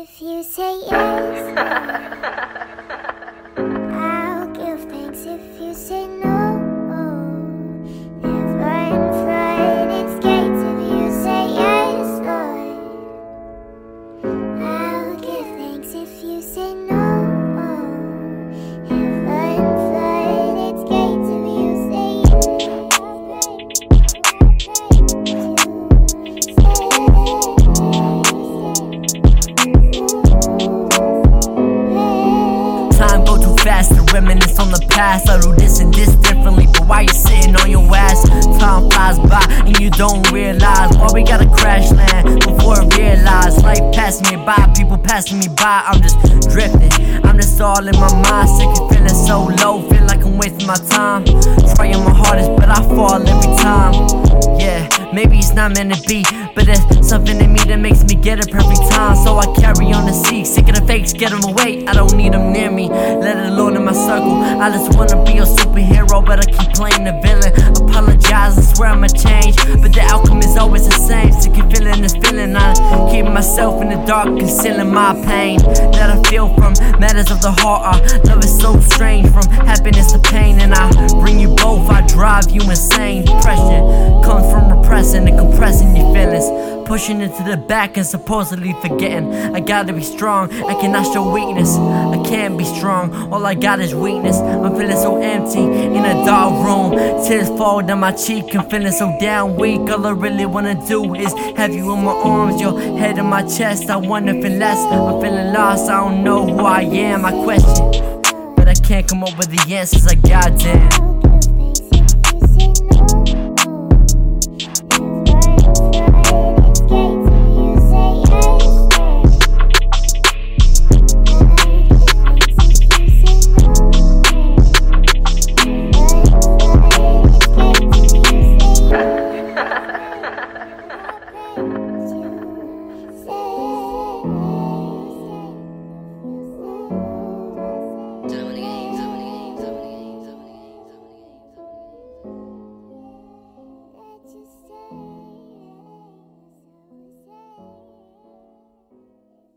If you say yes, reminisce on the past. I do this and this differently, but why you sitting on your ass? Time flies by and you don't realize why we gotta crash land before I realize life passing me by, people passing me by. I'm just drifting, I'm just all in my mind, sick of feeling so low, feel like I'm wasting my time. Trying my hardest, but I fall every time. Yeah, maybe it's not meant to be, but there's something in me that makes me get a perfect time. So I carry on the sea, sick of the fakes, get them away. I don't need them near me, let circle. I just wanna be a superhero, but I keep playing the villain. Apologize, I swear I'ma change, but the outcome is always the same. Sick of feeling this feeling, I keep myself in the dark, concealing my pain that I feel from matters of the heart. Our love is so strange, from happiness to pain, and I bring you both. I drive you insane. Depression Pushing it to the back and supposedly forgetting. I gotta be strong, I cannot show weakness. I can't be strong, all I got is weakness. I'm feeling so empty in a dark room. Tears fall down my cheek, I'm feeling so down weak. All I really wanna do is have you in my arms, your head in my chest. I want nothing less. I'm feeling lost, I don't know who I am. I question, but I can't come up with the answers. I goddamn.